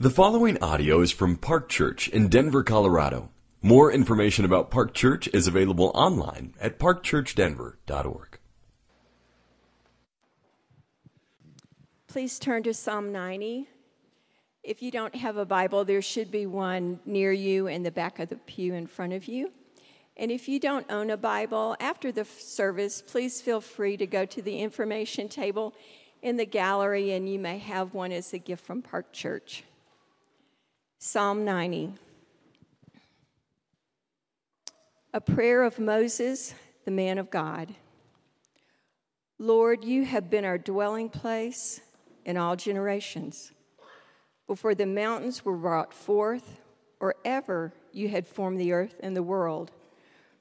The following audio is from Park Church in Denver, Colorado. More information about Park Church is available online at parkchurchdenver.org. Please turn to Psalm 90. If you don't have a Bible, there should be one near you in the back of the pew in front of you. And if you don't own a Bible, after the service, please feel free to go to the information table in the gallery and you may have one as a gift from Park Church. Psalm 90. A prayer of Moses, the man of God. Lord, you have been our dwelling place in all generations. Before the mountains were brought forth, or ever you had formed the earth and the world,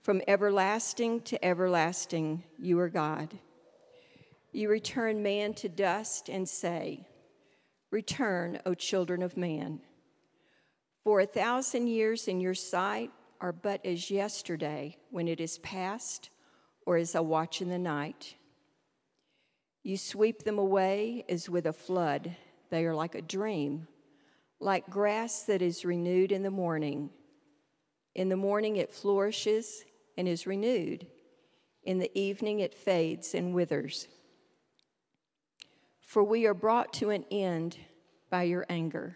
from everlasting to everlasting, you are God. You return man to dust and say, Return, O children of man. For a thousand years in your sight are but as yesterday when it is past, or as a watch in the night. You sweep them away as with a flood. They are like a dream, like grass that is renewed in the morning. In the morning it flourishes and is renewed. In the evening it fades and withers. For we are brought to an end by your anger.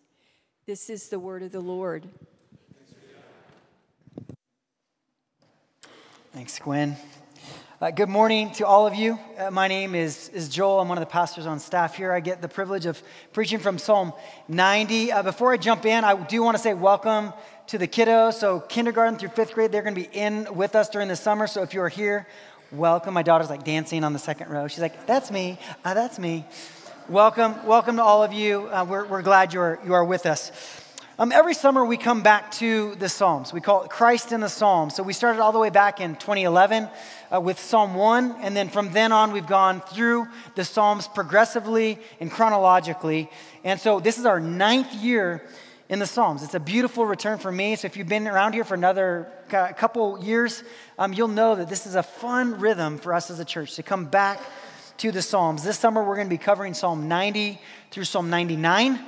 This is the word of the Lord. Thanks, Gwen. Uh, good morning to all of you. Uh, my name is, is Joel. I'm one of the pastors on staff here. I get the privilege of preaching from Psalm 90. Uh, before I jump in, I do want to say welcome to the kiddos. So, kindergarten through fifth grade, they're going to be in with us during the summer. So, if you are here, welcome. My daughter's like dancing on the second row. She's like, That's me. Uh, that's me. Welcome, welcome to all of you. Uh, we're, we're glad you're, you are with us. Um, every summer, we come back to the Psalms. We call it Christ in the Psalms. So we started all the way back in 2011 uh, with Psalm 1, and then from then on, we've gone through the Psalms progressively and chronologically. And so this is our ninth year in the Psalms. It's a beautiful return for me. So if you've been around here for another couple years, um, you'll know that this is a fun rhythm for us as a church to come back to the Psalms. This summer, we're going to be covering Psalm 90 through Psalm 99.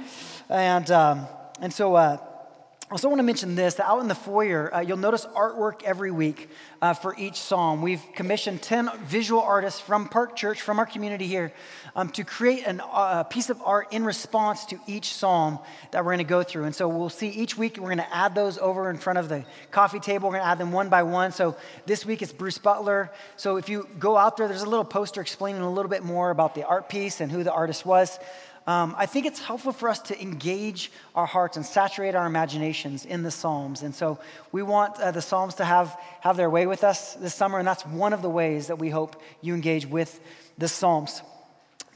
And, um, and so, uh, I also want to mention this that out in the foyer, uh, you'll notice artwork every week uh, for each psalm. We've commissioned 10 visual artists from Park Church, from our community here, um, to create a uh, piece of art in response to each psalm that we're going to go through. And so we'll see each week, we're going to add those over in front of the coffee table. We're going to add them one by one. So this week it's Bruce Butler. So if you go out there, there's a little poster explaining a little bit more about the art piece and who the artist was um, I think it's helpful for us to engage our hearts and saturate our imaginations in the Psalms. And so we want uh, the Psalms to have, have their way with us this summer, and that's one of the ways that we hope you engage with the Psalms.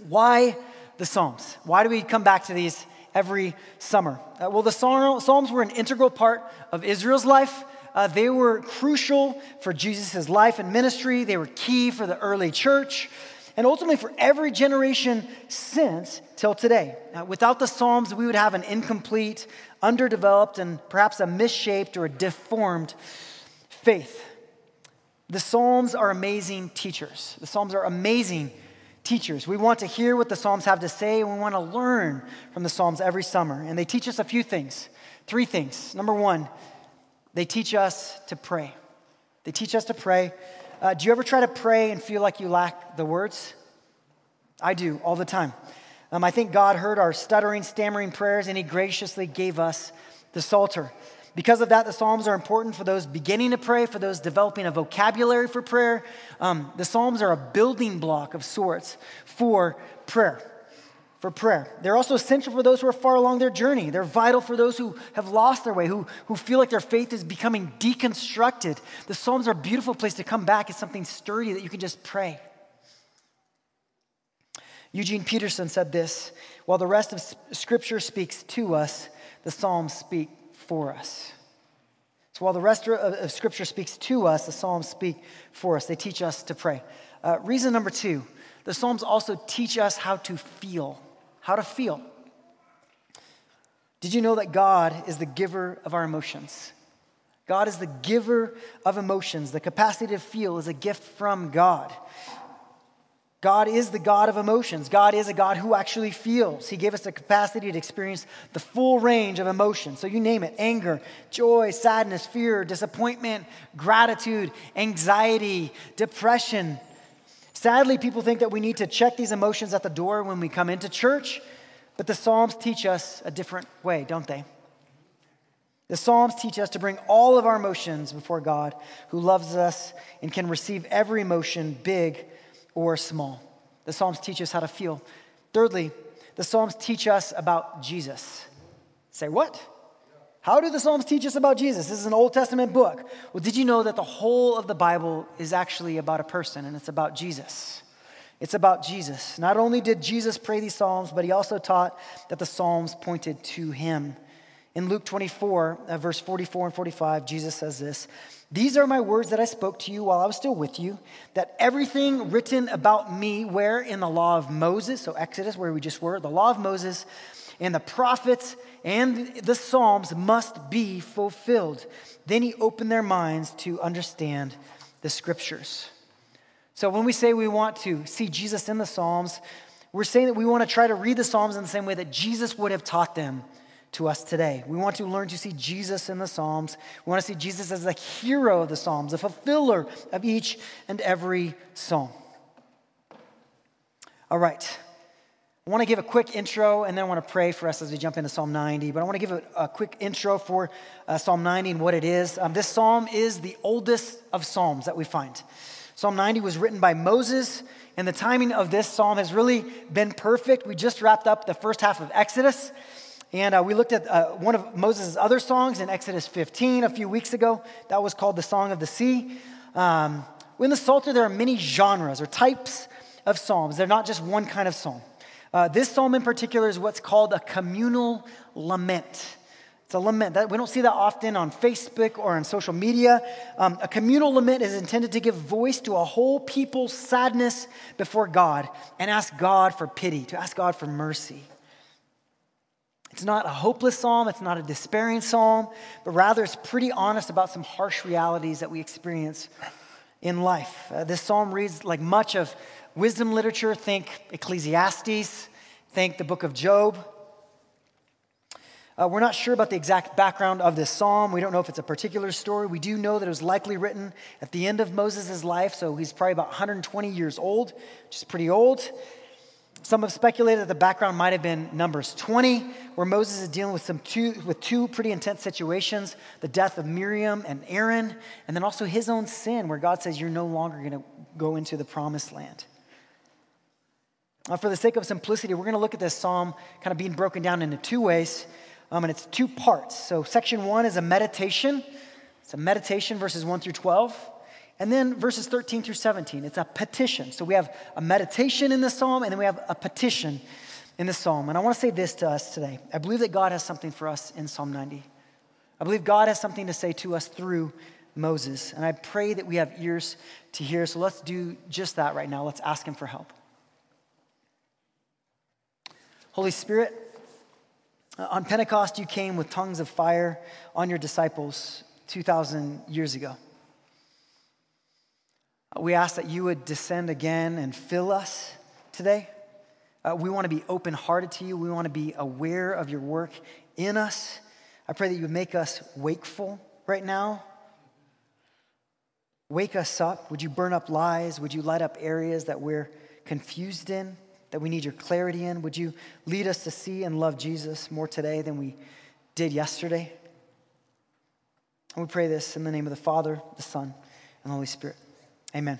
Why the Psalms? Why do we come back to these every summer? Uh, well, the Psalms were an integral part of Israel's life. Uh, they were crucial for Jesus' life and ministry. They were key for the early church. and ultimately for every generation since till today. Uh, without the Psalms, we would have an incomplete, underdeveloped, and perhaps a misshaped or a deformed faith. The Psalms are amazing teachers. The Psalms are amazing teachers. We want to hear what the Psalms have to say, and we want to learn from the Psalms every summer. And they teach us a few things three things. Number one, they teach us to pray. They teach us to pray. Uh, do you ever try to pray and feel like you lack the words? I do all the time. Um, I think God heard our stuttering, stammering prayers, and He graciously gave us the Psalter. Because of that, the Psalms are important for those beginning to pray, for those developing a vocabulary for prayer. Um, the Psalms are a building block of sorts for prayer. For prayer. They're also essential for those who are far along their journey. They're vital for those who have lost their way, who, who feel like their faith is becoming deconstructed. The Psalms are a beautiful place to come back. It's something sturdy that you can just pray. Eugene Peterson said this While the rest of Scripture speaks to us, the Psalms speak for us. So while the rest of Scripture speaks to us, the Psalms speak for us. They teach us to pray. Uh, reason number two the Psalms also teach us how to feel. How to feel. Did you know that God is the giver of our emotions? God is the giver of emotions. The capacity to feel is a gift from God. God is the God of emotions. God is a God who actually feels. He gave us the capacity to experience the full range of emotions. So you name it anger, joy, sadness, fear, disappointment, gratitude, anxiety, depression. Sadly, people think that we need to check these emotions at the door when we come into church, but the Psalms teach us a different way, don't they? The Psalms teach us to bring all of our emotions before God, who loves us and can receive every emotion, big or small. The Psalms teach us how to feel. Thirdly, the Psalms teach us about Jesus. Say, what? How do the Psalms teach us about Jesus? This is an Old Testament book. Well, did you know that the whole of the Bible is actually about a person and it's about Jesus? It's about Jesus. Not only did Jesus pray these Psalms, but he also taught that the Psalms pointed to him. In Luke 24, uh, verse 44 and 45, Jesus says this These are my words that I spoke to you while I was still with you, that everything written about me, where in the law of Moses, so Exodus, where we just were, the law of Moses, and the prophets and the Psalms must be fulfilled. Then he opened their minds to understand the scriptures. So when we say we want to see Jesus in the Psalms, we're saying that we want to try to read the Psalms in the same way that Jesus would have taught them to us today. We want to learn to see Jesus in the Psalms. We want to see Jesus as the hero of the Psalms, the fulfiller of each and every psalm. All right. I want to give a quick intro and then I want to pray for us as we jump into Psalm 90. But I want to give a, a quick intro for uh, Psalm 90 and what it is. Um, this psalm is the oldest of psalms that we find. Psalm 90 was written by Moses, and the timing of this psalm has really been perfect. We just wrapped up the first half of Exodus. And uh, we looked at uh, one of Moses' other songs in Exodus 15 a few weeks ago. That was called the Song of the Sea. Um, in the Psalter, there are many genres or types of psalms. They're not just one kind of psalm. Uh, this psalm in particular is what's called a communal lament. It's a lament. That, we don't see that often on Facebook or on social media. Um, a communal lament is intended to give voice to a whole people's sadness before God and ask God for pity, to ask God for mercy. It's not a hopeless psalm, it's not a despairing psalm, but rather it's pretty honest about some harsh realities that we experience in life. Uh, this psalm reads like much of wisdom literature. Think Ecclesiastes, think the book of Job. Uh, we're not sure about the exact background of this psalm. We don't know if it's a particular story. We do know that it was likely written at the end of Moses' life, so he's probably about 120 years old, which is pretty old. Some have speculated that the background might have been Numbers 20, where Moses is dealing with, some two, with two pretty intense situations the death of Miriam and Aaron, and then also his own sin, where God says, You're no longer going to go into the promised land. Uh, for the sake of simplicity, we're going to look at this psalm kind of being broken down into two ways, um, and it's two parts. So, section one is a meditation. It's a meditation, verses 1 through 12. And then verses 13 through 17, it's a petition. So we have a meditation in the psalm, and then we have a petition in the psalm. And I want to say this to us today. I believe that God has something for us in Psalm 90. I believe God has something to say to us through Moses. And I pray that we have ears to hear. So let's do just that right now. Let's ask Him for help. Holy Spirit, uh, on Pentecost, you came with tongues of fire on your disciples 2,000 years ago. Uh, we ask that you would descend again and fill us today. Uh, we want to be open hearted to you. We want to be aware of your work in us. I pray that you would make us wakeful right now. Wake us up. Would you burn up lies? Would you light up areas that we're confused in, that we need your clarity in? Would you lead us to see and love Jesus more today than we did yesterday? And we pray this in the name of the Father, the Son, and the Holy Spirit. Amen.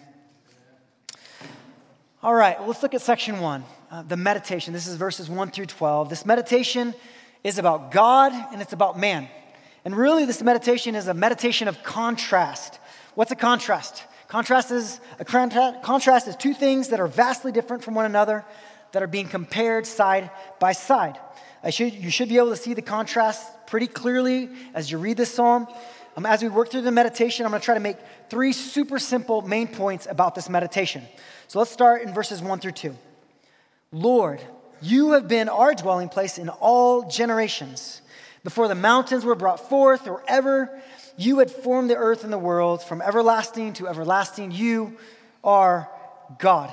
All right, let's look at section one uh, the meditation. This is verses 1 through 12. This meditation is about God and it's about man. And really, this meditation is a meditation of contrast. What's a contrast? Contrast is a contrast is two things that are vastly different from one another that are being compared side by side. Should, you should be able to see the contrast pretty clearly as you read this psalm. Um, as we work through the meditation, I'm going to try to make three super simple main points about this meditation. So let's start in verses one through two. Lord, you have been our dwelling place in all generations. Before the mountains were brought forth, or ever you had formed the earth and the world, from everlasting to everlasting, you are God.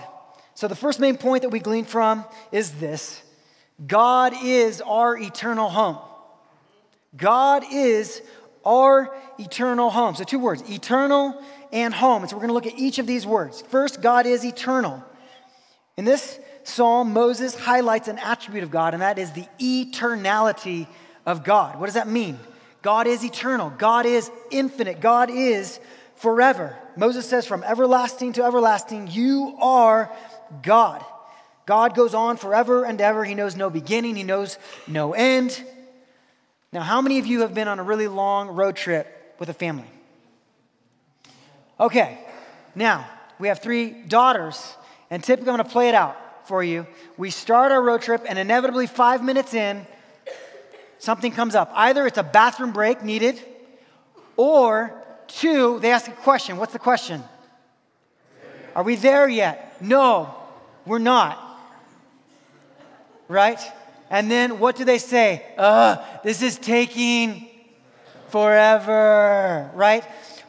So, the first main point that we glean from is this God is our eternal home. God is our eternal home. So, two words eternal and home. And so, we're going to look at each of these words. First, God is eternal. In this psalm, Moses highlights an attribute of God, and that is the eternality of God. What does that mean? God is eternal, God is infinite, God is forever. Moses says, From everlasting to everlasting, you are God. God goes on forever and ever. He knows no beginning, He knows no end. Now, how many of you have been on a really long road trip with a family? Okay, now we have three daughters, and typically I'm to play it out for you. We start our road trip, and inevitably, five minutes in, something comes up. Either it's a bathroom break needed, or two, they ask a question. What's the question? Are we there yet? No, we're not. Right? And then what do they say? Uh, this is taking forever, right?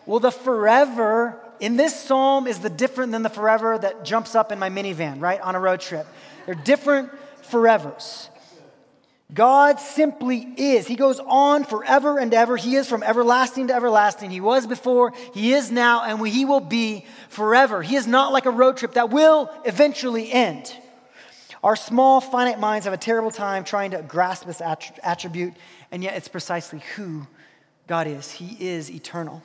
Well, the forever in this psalm is the different than the forever that jumps up in my minivan, right, on a road trip. They're different forevers. God simply is. He goes on forever and ever. He is from everlasting to everlasting. He was before, He is now, and He will be forever. He is not like a road trip that will eventually end. Our small, finite minds have a terrible time trying to grasp this attribute, and yet it's precisely who God is. He is eternal.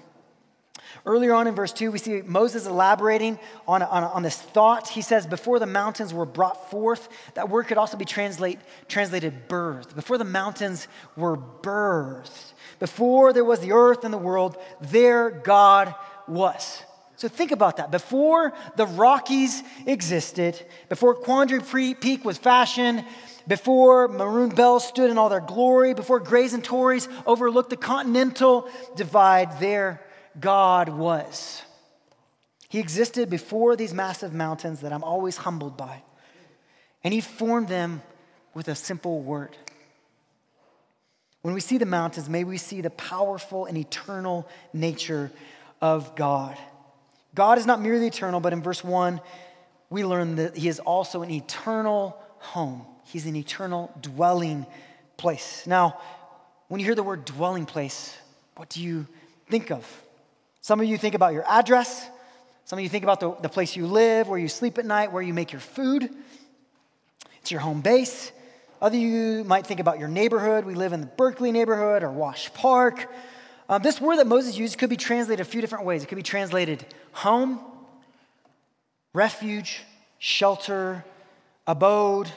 Earlier on in verse 2, we see Moses elaborating on, on, on, this thought. He says, Before the mountains were brought forth, that word could also be translate, translated birth. Before the mountains were birthed, before there was the earth and the world, there God was. So think about that. Before the Rockies existed, before Quandary Peak was fashioned, before Maroon Bells stood in all their glory, before Grays and Torreys overlooked the continental divide, there God was. He existed before these massive mountains that I'm always humbled by. And He formed them with a simple word. When we see the mountains, may we see the powerful and eternal nature of God. God is not merely eternal, but in verse 1, we learn that He is also an eternal home. He's an eternal dwelling place. Now, when you hear the word dwelling place, what do you think of? Some of you think about your address. Some of you think about the, the place you live, where you sleep at night, where you make your food. It's your home base. Other you might think about your neighborhood. We live in the Berkeley neighborhood or Wash Park. Um, this word that Moses used could be translated a few different ways. It could be translated home, refuge, shelter, abode.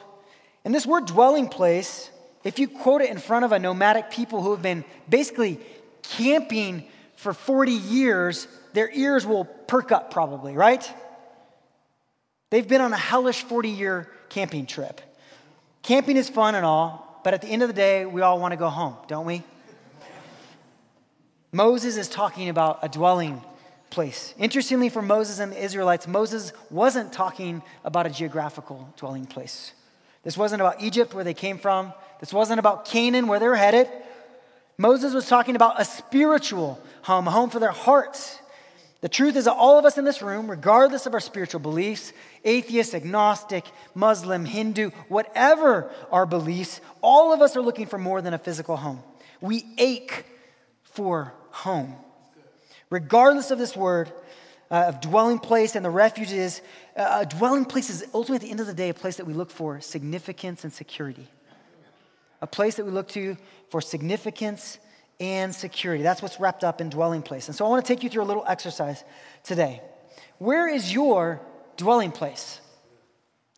And this word dwelling place, if you quote it in front of a nomadic people who have been basically camping for 40 years, their ears will perk up probably, right? They've been on a hellish 40 year camping trip. Camping is fun and all, but at the end of the day, we all want to go home, don't we? Moses is talking about a dwelling place. Interestingly, for Moses and the Israelites, Moses wasn't talking about a geographical dwelling place. This wasn't about Egypt, where they came from. This wasn't about Canaan, where they were headed. Moses was talking about a spiritual home, a home for their hearts. The truth is that all of us in this room, regardless of our spiritual beliefs, atheist, agnostic, Muslim, Hindu, whatever our beliefs, all of us are looking for more than a physical home. We ache for home. Regardless of this word, uh, of dwelling place and the refuge is, uh, a dwelling place is ultimately at the end of the day a place that we look for significance and security. A place that we look to for significance and security. That's what's wrapped up in dwelling place. And so I want to take you through a little exercise today. Where is your dwelling place?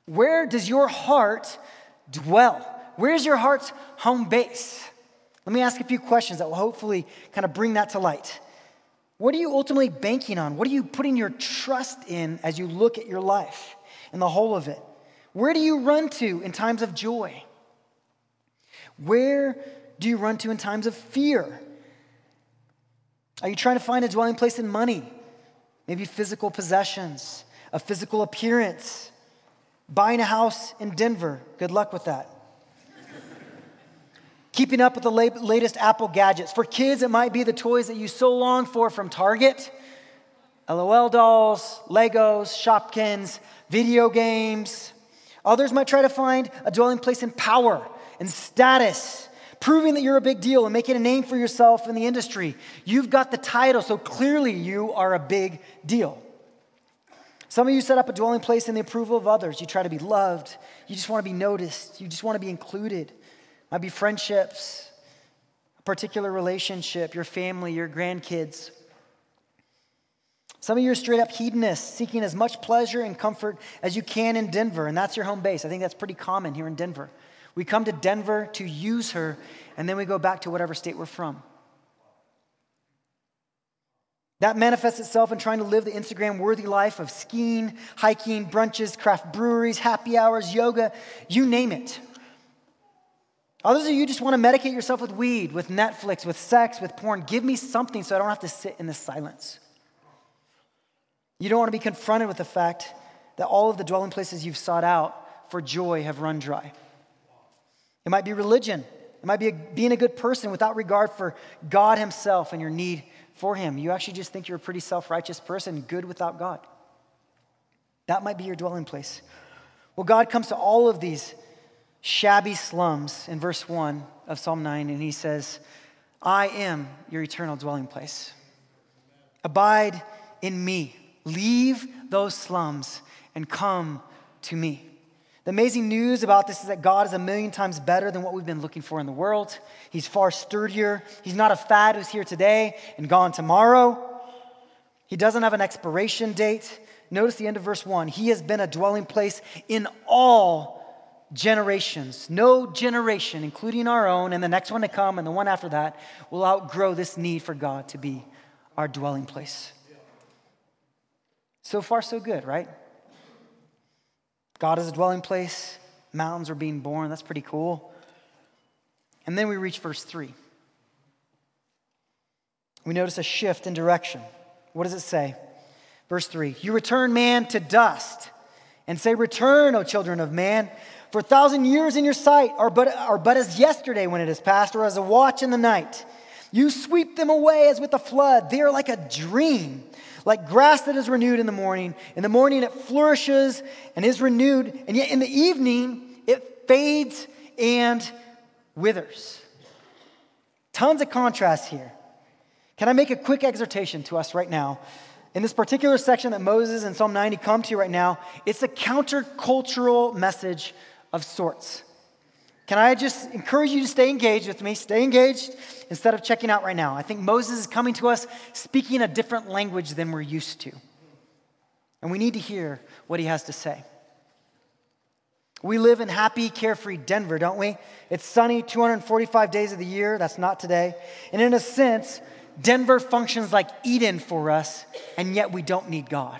Where does your heart dwell? Where's your heart's home base? Let me ask a few questions that will hopefully kind of bring that to light. What are you ultimately banking on? What are you putting your trust in as you look at your life and the whole of it? Where do you run to in times of joy? Where do you run to in times of fear? Are you trying to find a dwelling place in money? Maybe physical possessions, a physical appearance, buying a house in Denver. Good luck with that. Keeping up with the latest Apple gadgets. For kids, it might be the toys that you so long for from Target LOL dolls, Legos, Shopkins, video games. Others might try to find a dwelling place in power and status proving that you're a big deal and making a name for yourself in the industry. You've got the title, so clearly you are a big deal. Some of you set up a dwelling place in the approval of others. You try to be loved. You just want to be noticed. You just want to be included. Might be friendships, a particular relationship, your family, your grandkids. Some of you are straight up hedonists, seeking as much pleasure and comfort as you can in Denver, and that's your home base. I think that's pretty common here in Denver. We come to Denver to use her, and then we go back to whatever state we're from. That manifests itself in trying to live the Instagram worthy life of skiing, hiking, brunches, craft breweries, happy hours, yoga, you name it. Others of you just want to medicate yourself with weed, with Netflix, with sex, with porn. Give me something so I don't have to sit in this silence. You don't want to be confronted with the fact that all of the dwelling places you've sought out for joy have run dry. It might be religion. It might be a, being a good person without regard for God Himself and your need for Him. You actually just think you're a pretty self righteous person, good without God. That might be your dwelling place. Well, God comes to all of these shabby slums in verse 1 of Psalm 9, and He says, I am your eternal dwelling place. Abide in me. Leave those slums and come to me. The amazing news about this is that God is a million times better than what we've been looking for in the world. He's far sturdier. He's not a fad who's here today and gone tomorrow. He doesn't have an expiration date. Notice the end of verse 1. He has been a dwelling place in all generations. No generation, including our own and the next one to come and the one after that, will outgrow this need for God to be our dwelling place. So far, so good, right? God is a dwelling place, mountains are being born. That's pretty cool. And then we reach verse 3. We notice a shift in direction. What does it say? Verse 3 You return man to dust and say, Return, O children of man. For a thousand years in your sight are but, are but as yesterday when it is past, or as a watch in the night. You sweep them away as with a flood. They are like a dream like grass that is renewed in the morning. In the morning it flourishes and is renewed, and yet in the evening it fades and withers. Tons of contrast here. Can I make a quick exhortation to us right now? In this particular section that Moses and Psalm 90 come to right now, it's a countercultural message of sorts. Can I just encourage you to stay engaged with me? Stay engaged instead of checking out right now. I think Moses is coming to us speaking a different language than we're used to. And we need to hear what he has to say. We live in happy, carefree Denver, don't we? It's sunny 245 days of the year. That's not today. And in a sense, Denver functions like Eden for us, and yet we don't need God.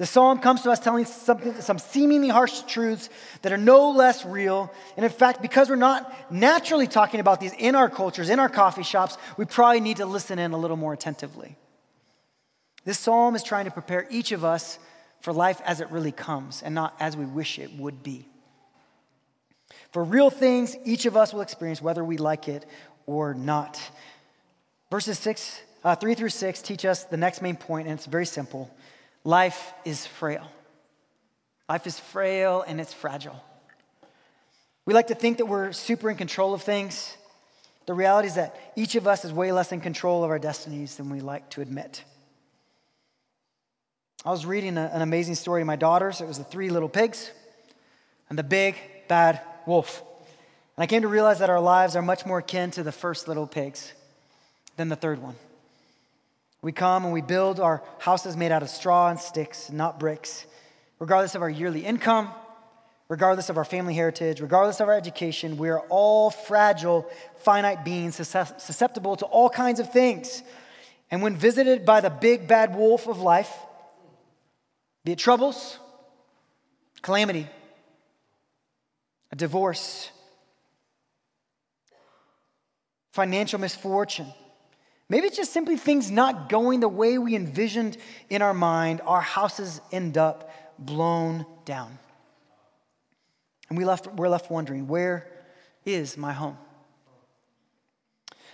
The psalm comes to us telling something, some seemingly harsh truths that are no less real. And in fact, because we're not naturally talking about these in our cultures, in our coffee shops, we probably need to listen in a little more attentively. This psalm is trying to prepare each of us for life as it really comes and not as we wish it would be. For real things each of us will experience whether we like it or not. Verses six, uh, 3 through 6 teach us the next main point, and it's very simple life is frail. Life is frail and it's fragile. We like to think that we're super in control of things. The reality is that each of us is way less in control of our destinies than we like to admit. I was reading a, an amazing story to my daughters. It was the three little pigs and the big bad wolf. And I came to realize that our lives are much more akin to the first little pigs than the third one. We come and we build our houses made out of straw and sticks, not bricks, regardless of our yearly income, regardless of our family heritage, regardless of our education. We are all fragile, finite beings susceptible to all kinds of things. And when visited by the big bad wolf of life, be it troubles, calamity, a divorce, financial misfortune, maybe it's just simply things not going the way we envisioned in our mind, our houses end up blown down. And we left, we're left wondering, where is my home?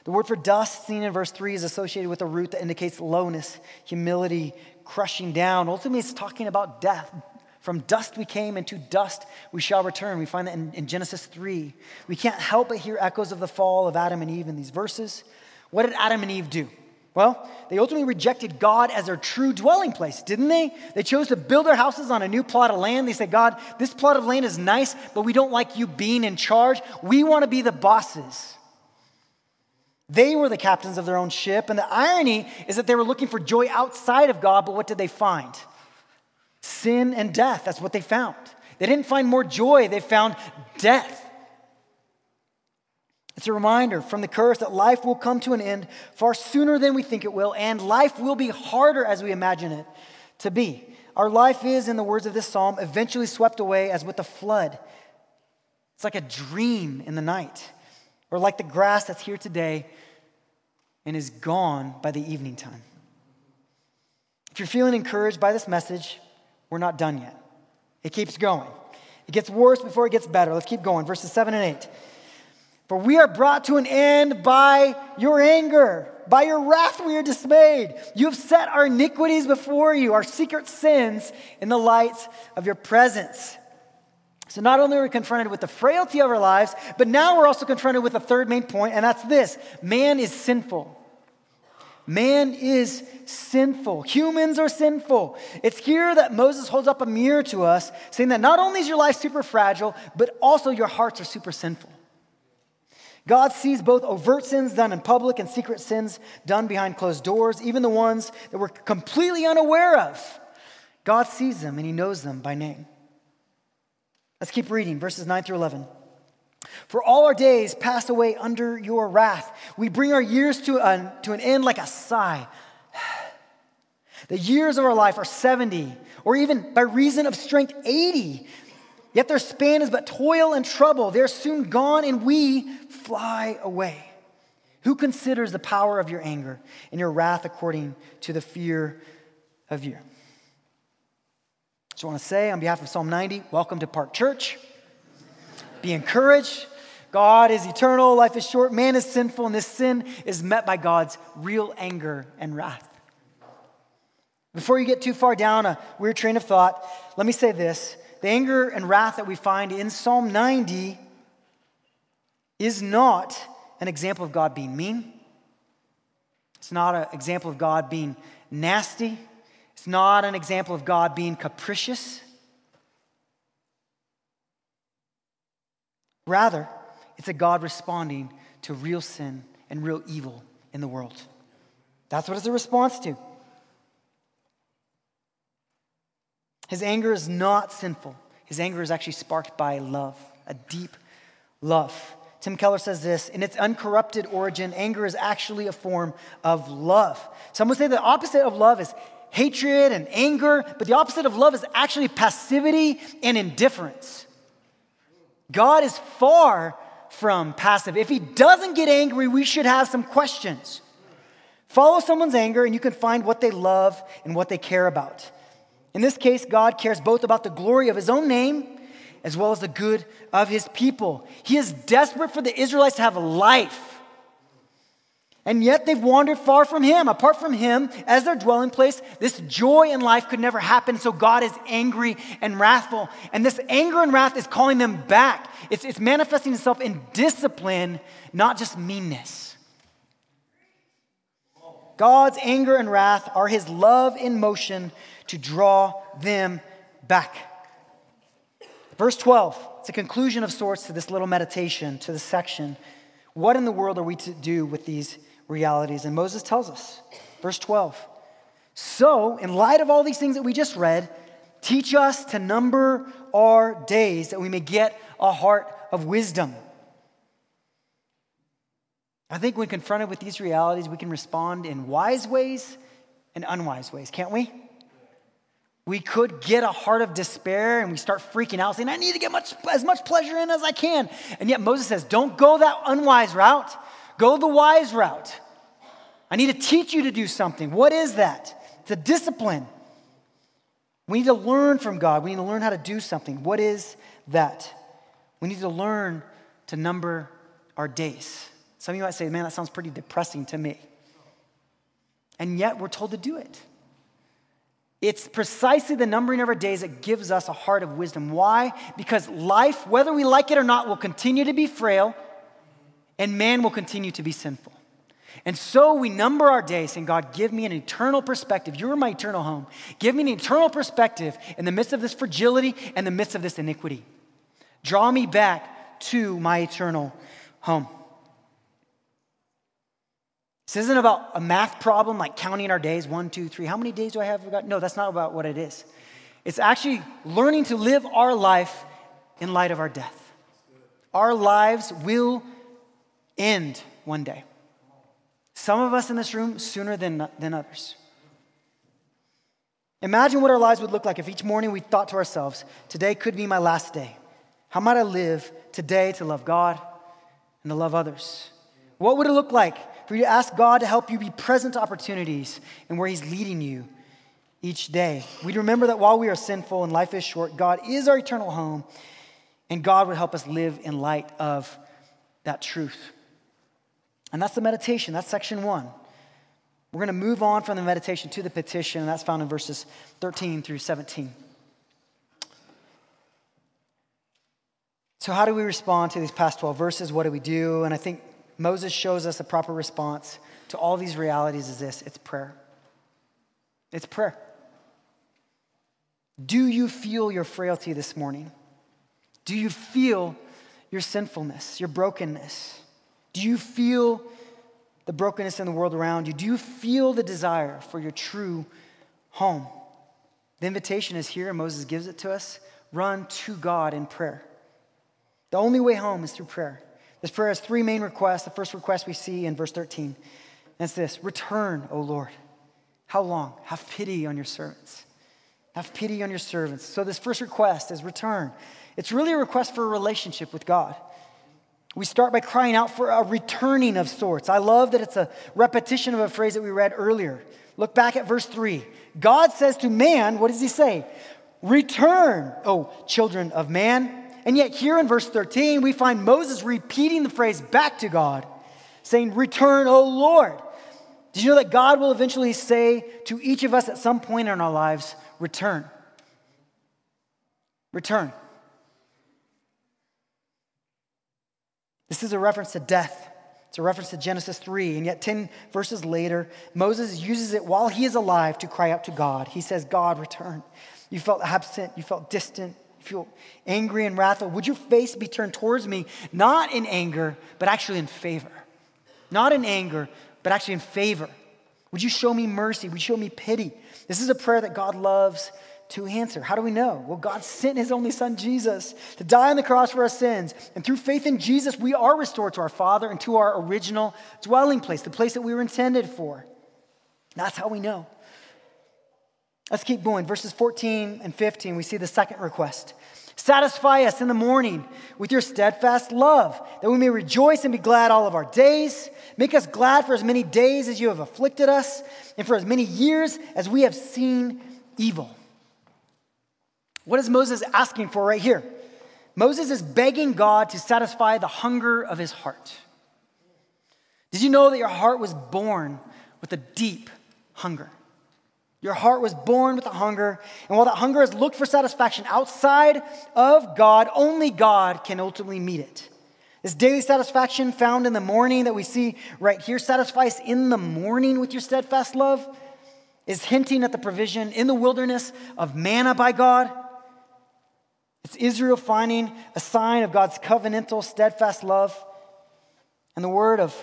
The word for dust, seen in verse 3, is associated with a root that indicates lowness, humility, crushing down. Ultimately, it's talking about death. From dust we came, and to dust we shall return. We find that in, in, Genesis 3. We can't help but hear echoes of the fall of Adam and Eve in these verses. What did Adam and Eve do? Well, they ultimately rejected God as their true dwelling place, didn't they? They chose to build their houses on a new plot of land. They said, God, this plot of land is nice, but we don't like you being in charge. We want to be the bosses. They were the captains of their own ship. And the irony is that they were looking for joy outside of God, but what did they find? Sin and death. That's what they found. They didn't find more joy, they found death. It's a reminder from the curse that life will come to an end far sooner than we think it will, and life will be harder as we imagine it to be. Our life is, in the words of this psalm, eventually swept away as with a flood. It's like a dream in the night or like the grass that's here today and is gone by the evening time. If you're feeling encouraged by this message, we're not done yet. It keeps going. It gets worse before it gets better. Let's keep going. Verses 7 and 8. For we are brought to an end by your anger. By your wrath we are dismayed. You have set our iniquities before you, our secret sins in the light of your presence. So not only are we confronted with the frailty of our lives, but now we're also confronted with a third main point, and that's this man is sinful. Man is sinful. Humans are sinful. It's here that Moses holds up a mirror to us, saying that not only is your life super fragile, but also your hearts are super sinful. God sees both overt sins done in public and secret sins done behind closed doors, even the ones that we're completely unaware of. God sees them and he knows them by name. Let's keep reading verses 9 through 11. For all our days pass away under your wrath. We bring our years to an, to an end like a sigh. The years of our life are 70, or even by reason of strength, 80. Yet their span is but toil and trouble. They're soon gone, and we fly away. Who considers the power of your anger and your wrath according to the fear of you? So I want to say on behalf of Psalm 90, welcome to Park Church. Be encouraged. God is eternal, life is short, man is sinful, and this sin is met by God's real anger and wrath. Before you get too far down a weird train of thought, let me say this. The anger and wrath that we find in Psalm 90 is not an example of God being mean. It's not an example of God being nasty. It's not an example of God being capricious. Rather, it's a God responding to real sin and real evil in the world. That's what it's a response to. His anger is not sinful. His anger is actually sparked by love, a deep love. Tim Keller says this in its uncorrupted origin, anger is actually a form of love. Some would say the opposite of love is hatred and anger, but the opposite of love is actually passivity and indifference. God is far from passive. If he doesn't get angry, we should have some questions. Follow someone's anger, and you can find what they love and what they care about. In this case, God cares both about the glory of his own name as well as the good of his people. He is desperate for the Israelites to have life. And yet they've wandered far from him. Apart from him as their dwelling place, this joy in life could never happen. So God is angry and wrathful. And this anger and wrath is calling them back. It's, it's manifesting itself in discipline, not just meanness. God's anger and wrath are his love in motion to draw them back. Verse 12, it's a conclusion of sorts to this little meditation, to this section. What in the world are we to do with these realities. And Moses tells us, verse 12. So, in light of all these things that we just read, teach us to number our days that we may get a heart of wisdom. I think when confronted with these realities, we can respond in wise ways and unwise ways, can't we? We could get a heart of despair and we start freaking out, saying, I need to get much, as much pleasure in as I can. And yet Moses says, Don't go that unwise route. Go the wise route. I need to teach you to do something. What is that? It's a discipline. We need to learn from God. We need to learn how to do something. What is that? We need to learn to number our days. Some of you might say, man, that sounds pretty depressing to me. And yet we're told to do it. It's precisely the numbering of our days that gives us a heart of wisdom. Why? Because life, whether we like it or not, will continue to be frail and man will continue to be sinful. And so we number our days saying, God, give me an eternal perspective. You're my eternal home. Give me an eternal perspective in the midst of this fragility and the midst of this iniquity. Draw me back to my eternal home. This isn't about a math problem like counting our days one, two, three. How many days do I have? No, that's not about what it is. It's actually learning to live our life in light of our death. Our lives will end one day. Some of us in this room sooner than, than others. Imagine what our lives would look like if each morning we thought to ourselves, today could be my last day. How might I live today to love God and to love others? What would it look like for you to ask God to help you be present to opportunities and where He's leading you each day? We'd remember that while we are sinful and life is short, God is our eternal home, and God would help us live in light of that truth. And that's the meditation. That's section one. We're going to move on from the meditation to the petition, and that's found in verses 13 through 17. So, how do we respond to these past 12 verses? What do we do? And I think Moses shows us a proper response to all these realities is this it's prayer. It's prayer. Do you feel your frailty this morning? Do you feel your sinfulness, your brokenness? Do you feel the brokenness in the world around you? Do you feel the desire for your true home? The invitation is here, and Moses gives it to us. Run to God in prayer. The only way home is through prayer. This prayer has three main requests. The first request we see in verse 13. And it's this Return, O Lord. How long? Have pity on your servants. Have pity on your servants. So, this first request is return. It's really a request for a relationship with God. We start by crying out for a returning of sorts. I love that it's a repetition of a phrase that we read earlier. Look back at verse 3. God says to man, what does he say? Return, oh, children of man. And yet, here in verse 13, we find Moses repeating the phrase back to God, saying, Return, O Lord. Did you know that God will eventually say to each of us at some point in our lives, Return? Return. This is a reference to death. It's a reference to Genesis 3. And yet, 10 verses later, Moses uses it while he is alive to cry out to God. He says, God, return. You felt absent, you felt distant, feel angry and wrathful. Would your face be turned towards me, not in anger, but actually in favor? Not in anger, but actually in favor. Would you show me mercy? Would you show me pity? This is a prayer that God loves to answer. How do we know? Well, God sent his only son, Jesus, to die on the cross for our sins. And through faith in Jesus, we are restored to our Father and to our original dwelling place, the place that we were intended for. That's how we know. Let's keep going. Verses 14 and 15, we see the second request. Satisfy us in the morning with your steadfast love, that we may rejoice and be glad all of our days. Make us glad for as many days as you have afflicted us, and for as many years as we have seen evil. What is Moses asking for right here? Moses is begging God to satisfy the hunger of his heart. Did you know that your heart was born with a deep hunger? Your heart was born with a hunger, and while that hunger has looked for satisfaction outside of God, only God can ultimately meet it. This daily satisfaction found in the morning that we see right here, satisfies in the morning with your steadfast love, is hinting at the provision in the wilderness of manna by God. It's Israel finding a sign of God's covenantal, steadfast love. And the word of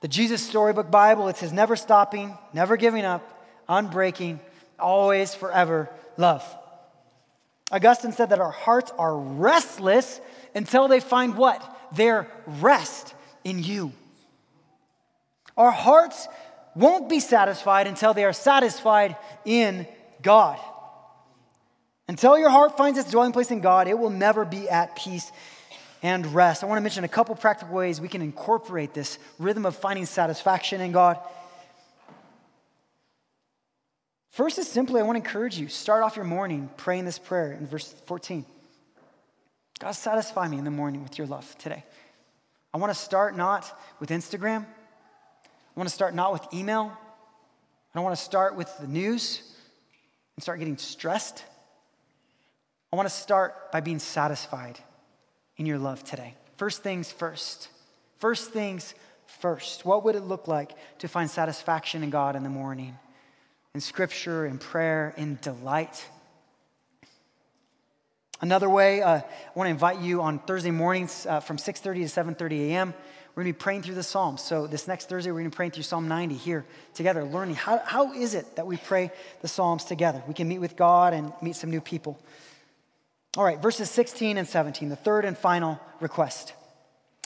the Jesus Storybook Bible, it says never stopping, never giving up, unbreaking, always, forever love. Augustine said that our hearts are restless until they find what? Their rest in you. Our hearts won't be satisfied until they are satisfied in God. Until your heart finds its dwelling place in God, it will never be at peace and rest. I want to mention a couple practical ways we can incorporate this rhythm of finding satisfaction in God. First is simply, I want to encourage you start off your morning praying this prayer in verse 14. God, satisfy me in the morning with your love today. I want to start not with Instagram. I want to start not with email. I don't want to start with the news and start getting stressed. I want to start by being satisfied in your love today. First things first. First things first. What would it look like to find satisfaction in God in the morning? In scripture, in prayer, in delight. Another way, uh, I want to invite you on Thursday mornings uh, from 6.30 to 7.30 a.m. We're going to be praying through the Psalms. So this next Thursday, we're going to be praying through Psalm 90 here together, learning how, how is it that we pray the Psalms together? We can meet with God and meet some new people. All right, verses 16 and 17, the third and final request.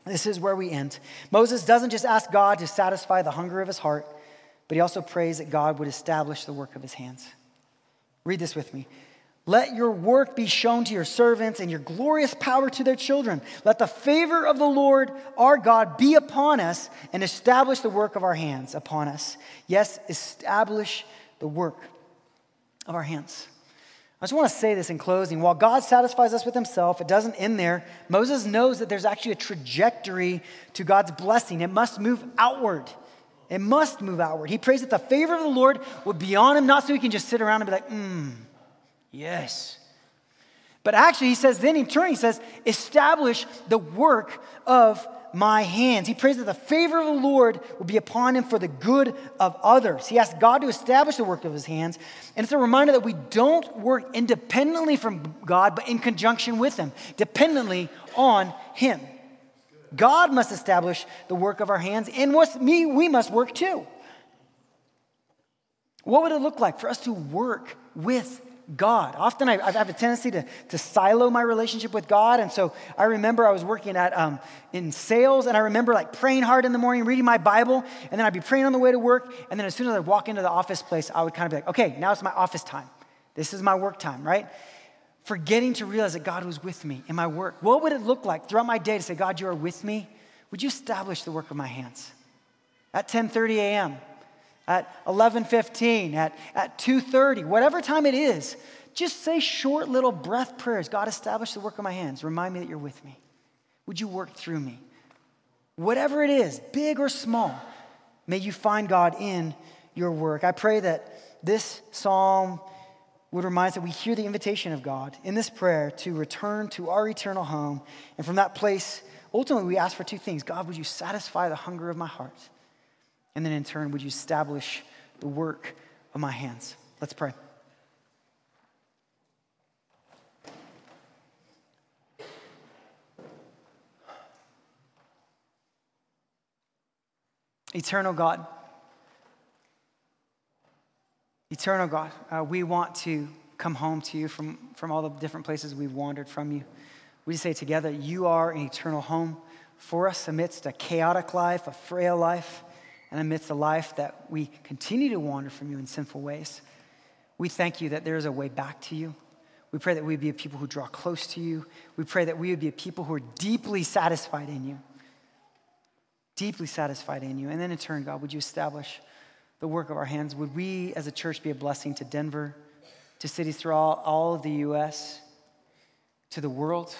This is where we end. Moses doesn't just ask God to satisfy the hunger of his heart, but he also prays that God would establish the work of his hands. Read this with me. Let your work be shown to your servants and your glorious power to their children. Let the favor of the Lord our God be upon us and establish the work of our hands upon us. Yes, establish the work of our hands. I just want to say this in closing. While God satisfies us with himself, it doesn't end there. Moses knows that there's actually a trajectory to God's blessing, it must move outward. It must move outward. He prays that the favor of the Lord would be on him, not so he can just sit around and be like, hmm, yes. But actually, he says, then in turn, he says, establish the work of my hands. He prays that the favor of the Lord will be upon him for the good of others. He asks God to establish the work of his hands. And it's a reminder that we don't work independently from God, but in conjunction with him, dependently on him. God must establish the work of our hands, and with me, we must work too. What would it look like for us to work with God? Often I, I have a tendency to, to silo my relationship with God. And so I remember I was working at, um, in sales, and I remember like praying hard in the morning, reading my Bible, and then I'd be praying on the way to work. And then as soon as I walk into the office place, I would kind of be like, okay, now it's my office time. This is my work time, right? Forgetting to realize that God was with me in my work. What would it look like throughout my day to say, God, you are with me? Would you establish the work of my hands? At 10:30 a.m., at 11:15, at, at 2:30, whatever time it is, just say short little breath prayers. God, establish the work of my hands. Remind me that you're with me. Would you work through me? Whatever it is, big or small, may you find God in your work. I pray that this psalm would remind us that we hear the invitation of God in this prayer to return to our eternal home. And from that place, ultimately, we ask for two things God, would you satisfy the hunger of my heart? And then in turn, would you establish the work of my hands? Let's pray. Eternal God, Eternal God, uh, we want to come home to you from, from all the different places we've wandered from you. We say together, you are an eternal home for us amidst a chaotic life, a frail life, and amidst a life that we continue to wander from you in sinful ways. We thank you that there is a way back to you. We pray that we would be a people who draw close to you. We pray that we would be a people who are deeply satisfied in you. Deeply satisfied in you. And then in turn, God, would you establish the work of our hands, would we as a church be a blessing to Denver, to cities throughout all of the U.S., to the world?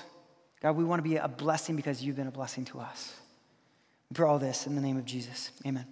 God, we want to be a blessing because you've been a blessing to us. We pray all this in the name of Jesus. Amen.